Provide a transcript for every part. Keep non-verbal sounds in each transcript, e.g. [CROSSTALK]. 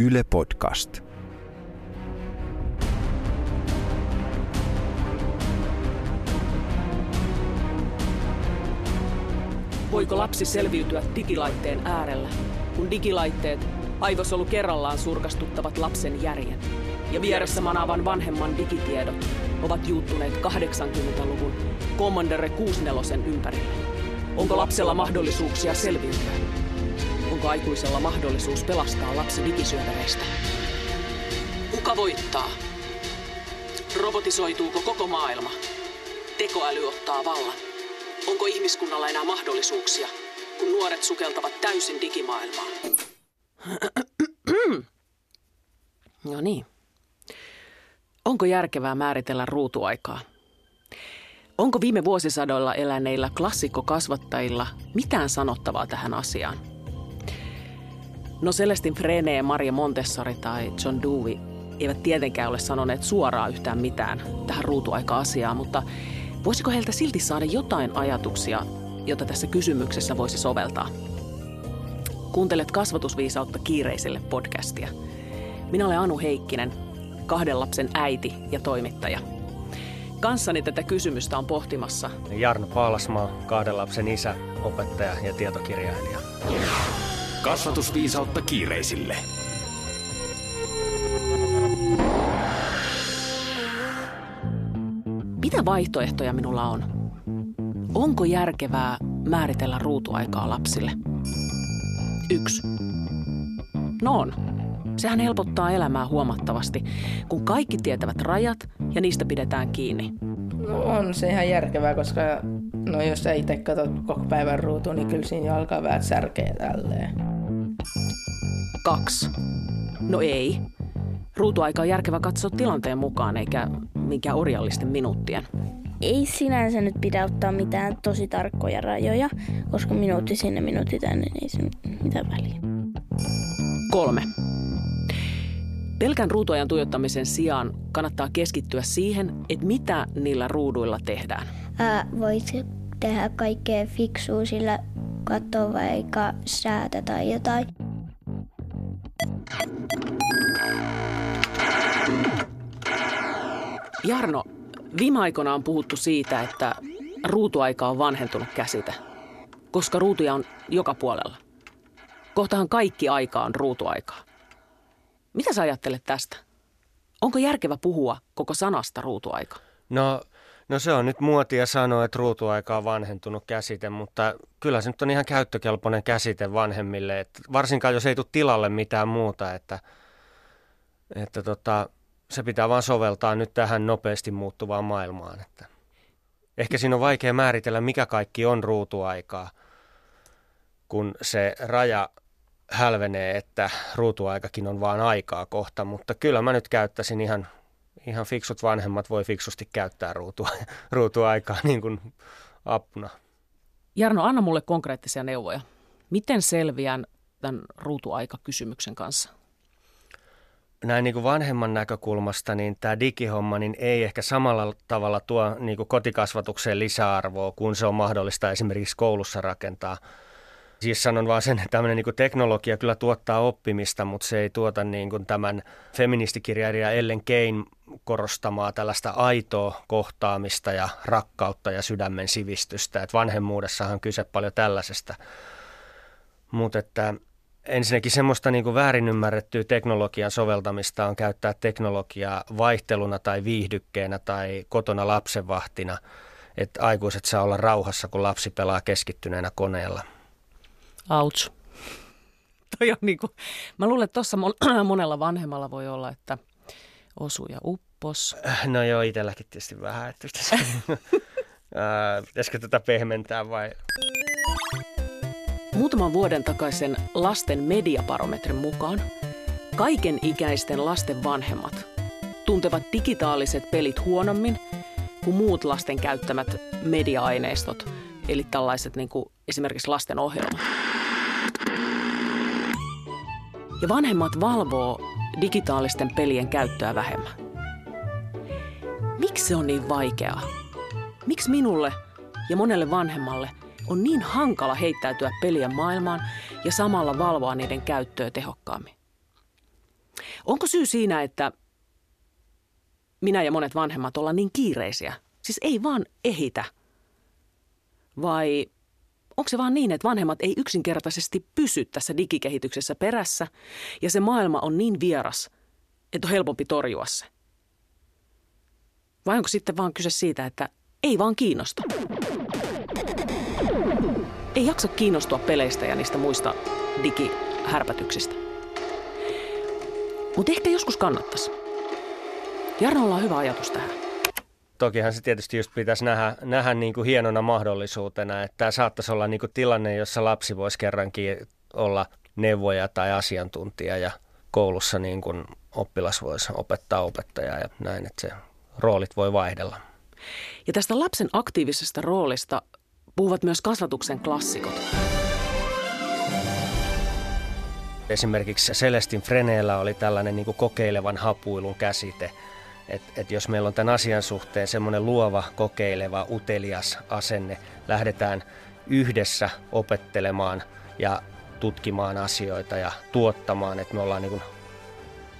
Yle Podcast. Voiko lapsi selviytyä digilaitteen äärellä, kun digilaitteet aivosolu kerrallaan surkastuttavat lapsen järjen ja vieressä manaavan vanhemman digitiedot ovat juuttuneet 80-luvun Commodore 64 ympärille? Onko lapsella mahdollisuuksia selviytyä? Onko aikuisella mahdollisuus pelastaa lapsi digisyövereistä? Kuka voittaa? Robotisoituuko koko maailma? Tekoäly ottaa vallan. Onko ihmiskunnalla enää mahdollisuuksia, kun nuoret sukeltavat täysin digimaailmaan? [CLEARS THROAT] No niin. Onko järkevää määritellä ruutuaikaa? Onko viime vuosisadoilla eläneillä klassikkokasvattajilla mitään sanottavaa tähän asiaan? No Celestin Frene, Maria Montessori tai John Dewey eivät tietenkään ole sanoneet suoraan yhtään mitään tähän ruutuaika-asiaan, mutta voisiko heiltä silti saada jotain ajatuksia, jota tässä kysymyksessä voisi soveltaa? Kuuntelet kasvatusviisautta kiireiselle podcastia. Minä olen Anu Heikkinen, kahden lapsen äiti ja toimittaja. Kanssani tätä kysymystä on pohtimassa Jarno Paalasmaa, kahden lapsen isä, opettaja ja tietokirjailija. Kasvatusviisautta kiireisille. Mitä vaihtoehtoja minulla on? Onko järkevää määritellä ruutuaikaa lapsille? Yksi. No on. Sehän helpottaa elämää huomattavasti, kun kaikki tietävät rajat ja niistä pidetään kiinni. No on se ihan järkevää, koska no jos sä itse katsot koko päivän ruutuun, niin kyllä siinä jo alkaa vähän särkeä tälleen. Kaksi. No ei. Ruutuaika on järkevä katsoa tilanteen mukaan, eikä minkään orjallisten minuuttien. Ei sinänsä nyt pidä ottaa mitään tosi tarkkoja rajoja, koska minuutti sinne, minuutti tänne, niin ei se mitään väliä. Kolme. Pelkän ruutuajan tuijottamisen sijaan kannattaa keskittyä siihen, että mitä niillä ruuduilla tehdään. Ää, voit tehdä kaikkea fiksua sillä katsoa vaikka säätä tai jotain. Jarno, viime aikoina on puhuttu siitä, että ruutuaika on vanhentunut käsite, koska ruutuja on joka puolella. Kohtahan kaikki aika on ruutuaikaa. Mitä sä ajattelet tästä? Onko järkevä puhua koko sanasta ruutuaika? No, no se on nyt muotia sanoa, että ruutuaika on vanhentunut käsite, mutta kyllä se nyt on ihan käyttökelpoinen käsite vanhemmille, että varsinkaan jos ei tule tilalle mitään muuta, että, että tota, se pitää vaan soveltaa nyt tähän nopeasti muuttuvaan maailmaan. Että. Ehkä siinä on vaikea määritellä, mikä kaikki on ruutuaikaa, kun se raja hälvenee, että ruutuaikakin on vaan aikaa kohta, mutta kyllä mä nyt käyttäisin ihan, ihan fiksut vanhemmat voi fiksusti käyttää ruutua, [LAUGHS] ruutuaikaa niin kuin apuna. Jarno, anna mulle konkreettisia neuvoja. Miten selviän tämän ruutuaikakysymyksen kanssa? Näin niin kuin vanhemman näkökulmasta, niin tämä digihomma niin ei ehkä samalla tavalla tuo niin kuin kotikasvatukseen lisäarvoa, kun se on mahdollista esimerkiksi koulussa rakentaa – Siis sanon vaan sen, että tämmöinen niin teknologia kyllä tuottaa oppimista, mutta se ei tuota niin kuin tämän feministikirjailija Ellen Kein korostamaa tällaista aitoa kohtaamista ja rakkautta ja sydämen sivistystä. Että vanhemmuudessahan on kyse paljon tällaisesta. Mutta että ensinnäkin semmoista niin väärin ymmärrettyä teknologian soveltamista on käyttää teknologiaa vaihteluna tai viihdykkeenä tai kotona lapsenvahtina, että aikuiset saa olla rauhassa, kun lapsi pelaa keskittyneenä koneella – Ouch. [LAUGHS] Toi on niin kuin, mä luulen, että tuossa [CLEARS THROAT] monella vanhemmalla voi olla, että osu ja uppos. [CLEARS THROAT] No joo, itselläkin tietysti vähän. Että pitäisikö [LAUGHS] tätä pehmentää vai? Muutaman vuoden takaisen lasten mediaparometrin mukaan kaiken ikäisten lasten vanhemmat tuntevat digitaaliset pelit huonommin kuin muut lasten käyttämät media-aineistot, eli tällaiset niin kuin esimerkiksi lasten ohjelmat. Ja vanhemmat valvoo digitaalisten pelien käyttöä vähemmän. Miksi se on niin vaikeaa? Miksi minulle ja monelle vanhemmalle on niin hankala heittäytyä pelien maailmaan ja samalla valvoa niiden käyttöä tehokkaammin? Onko syy siinä, että minä ja monet vanhemmat ollaan niin kiireisiä? Siis ei vaan ehitä. Vai onko se vaan niin, että vanhemmat ei yksinkertaisesti pysy tässä digikehityksessä perässä ja se maailma on niin vieras, että on helpompi torjua se? Vai onko sitten vaan kyse siitä, että ei vaan kiinnosta? Ei jaksa kiinnostua peleistä ja niistä muista digihärpätyksistä. Mutta ehkä joskus kannattaisi. Jarnolla on hyvä ajatus tähän. Tokihan se tietysti just pitäisi nähdä, nähdä niin kuin hienona mahdollisuutena, että tämä saattaisi olla niin kuin tilanne, jossa lapsi voisi kerrankin olla neuvoja tai asiantuntija ja koulussa niin kuin oppilas voisi opettaa opettajaa ja näin, että se roolit voi vaihdella. Ja tästä lapsen aktiivisesta roolista puhuvat myös kasvatuksen klassikot. Esimerkiksi Celestin Freneellä oli tällainen niin kokeilevan hapuilun käsite, että et jos meillä on tämän asian suhteen semmoinen luova, kokeileva, utelias asenne, lähdetään yhdessä opettelemaan ja tutkimaan asioita ja tuottamaan, että me ollaan niin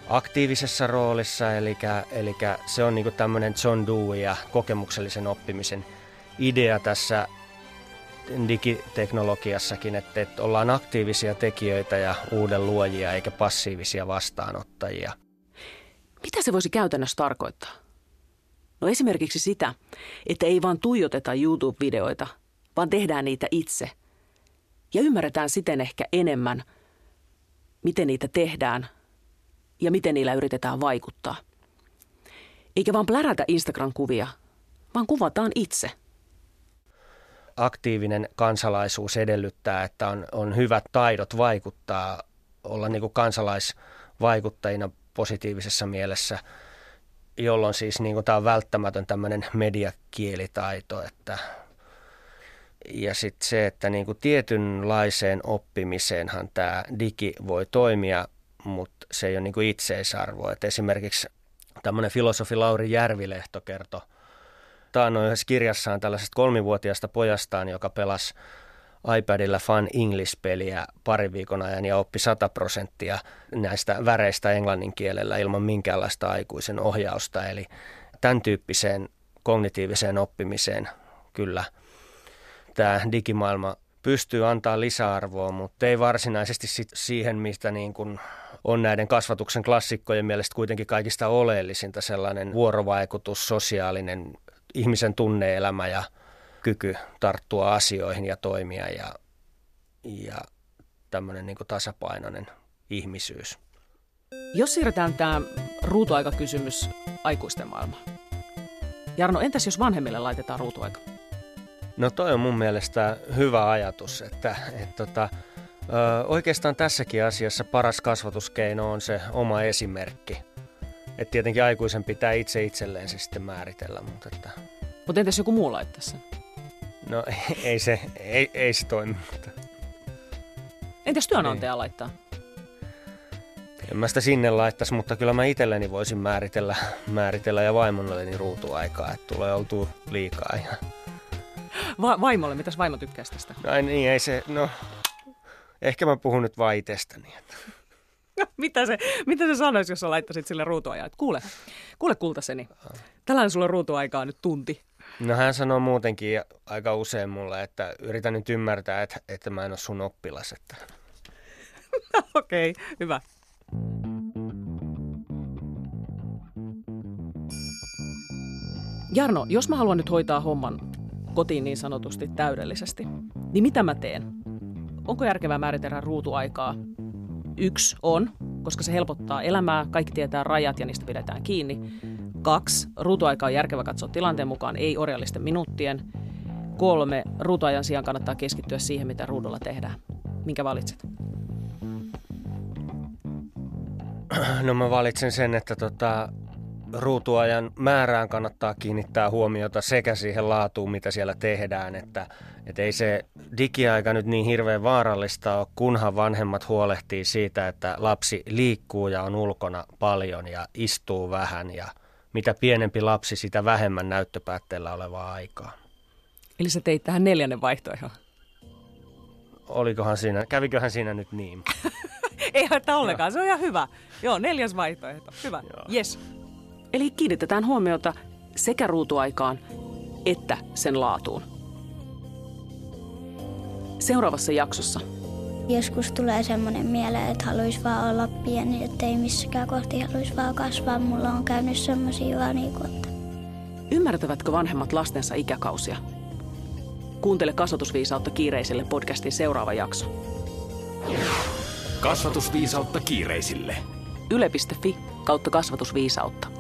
aktiivisessa roolissa, eli, eli se on niin tämmöinen John Dewey ja kokemuksellisen oppimisen idea tässä digiteknologiassakin, että, että ollaan aktiivisia tekijöitä ja uuden luojia eikä passiivisia vastaanottajia. Mitä se voisi käytännössä tarkoittaa? No esimerkiksi sitä, että ei vaan tuijoteta YouTube-videoita, vaan tehdään niitä itse. Ja ymmärretään siten ehkä enemmän, miten niitä tehdään ja miten niillä yritetään vaikuttaa. Eikä vaan plärätä Instagram-kuvia, vaan kuvataan itse – aktiivinen kansalaisuus edellyttää, että on, on hyvät taidot vaikuttaa, olla niin kuin kansalaisvaikuttajina positiivisessa mielessä, jolloin siis niin kuin tämä on välttämätön tämmöinen mediakielitaito, että ja sitten se, että niin kuin tietynlaiseen oppimiseenhan tämä digi voi toimia, mutta se ei ole niin kuin itseisarvo. Et esimerkiksi tämmöinen filosofi Lauri Järvilehto kertoi taannoin yhdessä kirjassaan tällaisesta kolmivuotiaasta pojastaan, joka pelasi iPadilla Fun English-peliä parin viikon ajan ja oppi 100 prosenttia näistä väreistä englannin kielellä ilman minkäänlaista aikuisen ohjausta. Eli tämän tyyppiseen kognitiiviseen oppimiseen kyllä tämä digimaailma pystyy antaa lisäarvoa, mutta ei varsinaisesti siihen, mistä niin kuin on näiden kasvatuksen klassikkojen mielestä kuitenkin kaikista oleellisinta sellainen vuorovaikutus, sosiaalinen ihmisen tunneelämä ja kyky tarttua asioihin ja toimia ja, ja tämmöinen niin tasapainoinen ihmisyys. Jos siirretään tämä ruutuaikakysymys aikuisten maailmaan. Jarno, entäs jos vanhemmille laitetaan ruutuaika? No toi on mun mielestä hyvä ajatus, että, että tota, ö, oikeastaan tässäkin asiassa paras kasvatuskeino on se oma esimerkki. Et tietenkin aikuisen pitää itse itselleen se sitten määritellä. Mutta että... Mut entäs joku muu laittaa sen? No [LAUGHS] ei se, ei, ei se toimi. Mutta... Entäs työnantaja ei. laittaa? En mä sitä sinne laittaisi, mutta kyllä mä itselleni voisin määritellä, määritellä ja vaimolleni ruutuaikaa, että tulee oltu liikaa. Ja... Va- vaimolle, mitäs vaimo tykkäisi tästä? No niin, ei se, no ehkä mä puhun nyt vaan itsestäni. Että... [LAUGHS] mitä, se, mitä se sanoisi, jos sä laittaisit sille ruutuajaa? Kuule, kuule kultaseni, tällainen sulla ruutuaikaa nyt tunti. No hän sanoo muutenkin aika usein mulle, että yritän nyt ymmärtää, että, että mä en ole sun oppilas. Että... [LAUGHS] Okei, okay, hyvä. Jarno, jos mä haluan nyt hoitaa homman kotiin niin sanotusti täydellisesti, niin mitä mä teen? Onko järkevää määritellä ruutuaikaa Yksi on, koska se helpottaa elämää, kaikki tietää rajat ja niistä pidetään kiinni. Kaksi, ruutuaika on järkevä katsoa tilanteen mukaan, ei orjallisten minuuttien. Kolme, ruutuajan sijaan kannattaa keskittyä siihen, mitä ruudulla tehdään. Minkä valitset? No mä valitsen sen, että tota, ruutuajan määrään kannattaa kiinnittää huomiota sekä siihen laatuun, mitä siellä tehdään, että, että ei se digiaika nyt niin hirveän vaarallista ole, kunhan vanhemmat huolehtii siitä, että lapsi liikkuu ja on ulkona paljon ja istuu vähän ja mitä pienempi lapsi, sitä vähemmän näyttöpäätteellä olevaa aikaa. Eli sä teit tähän neljännen vaihtoehdon? Olikohan siinä, käviköhän siinä nyt niin? [LAUGHS] Ei haittaa ollenkaan, se on ihan hyvä. Joo, neljäs vaihtoehto. Hyvä, yes. Eli kiinnitetään huomiota sekä ruutuaikaan että sen laatuun. Seuraavassa jaksossa Joskus tulee semmoinen mieleen, että haluaisi vaan olla pieni, että ei missäkään kohti haluaisi vaan kasvaa. Mulla on käynyt semmoisia vaan niin kuin, että Ymmärtävätkö vanhemmat lastensa ikäkausia? Kuuntele kasvatusviisautta kiireiselle podcastin seuraava jakso. Kasvatusviisautta kiireisille. Yle.fi kautta kasvatusviisautta.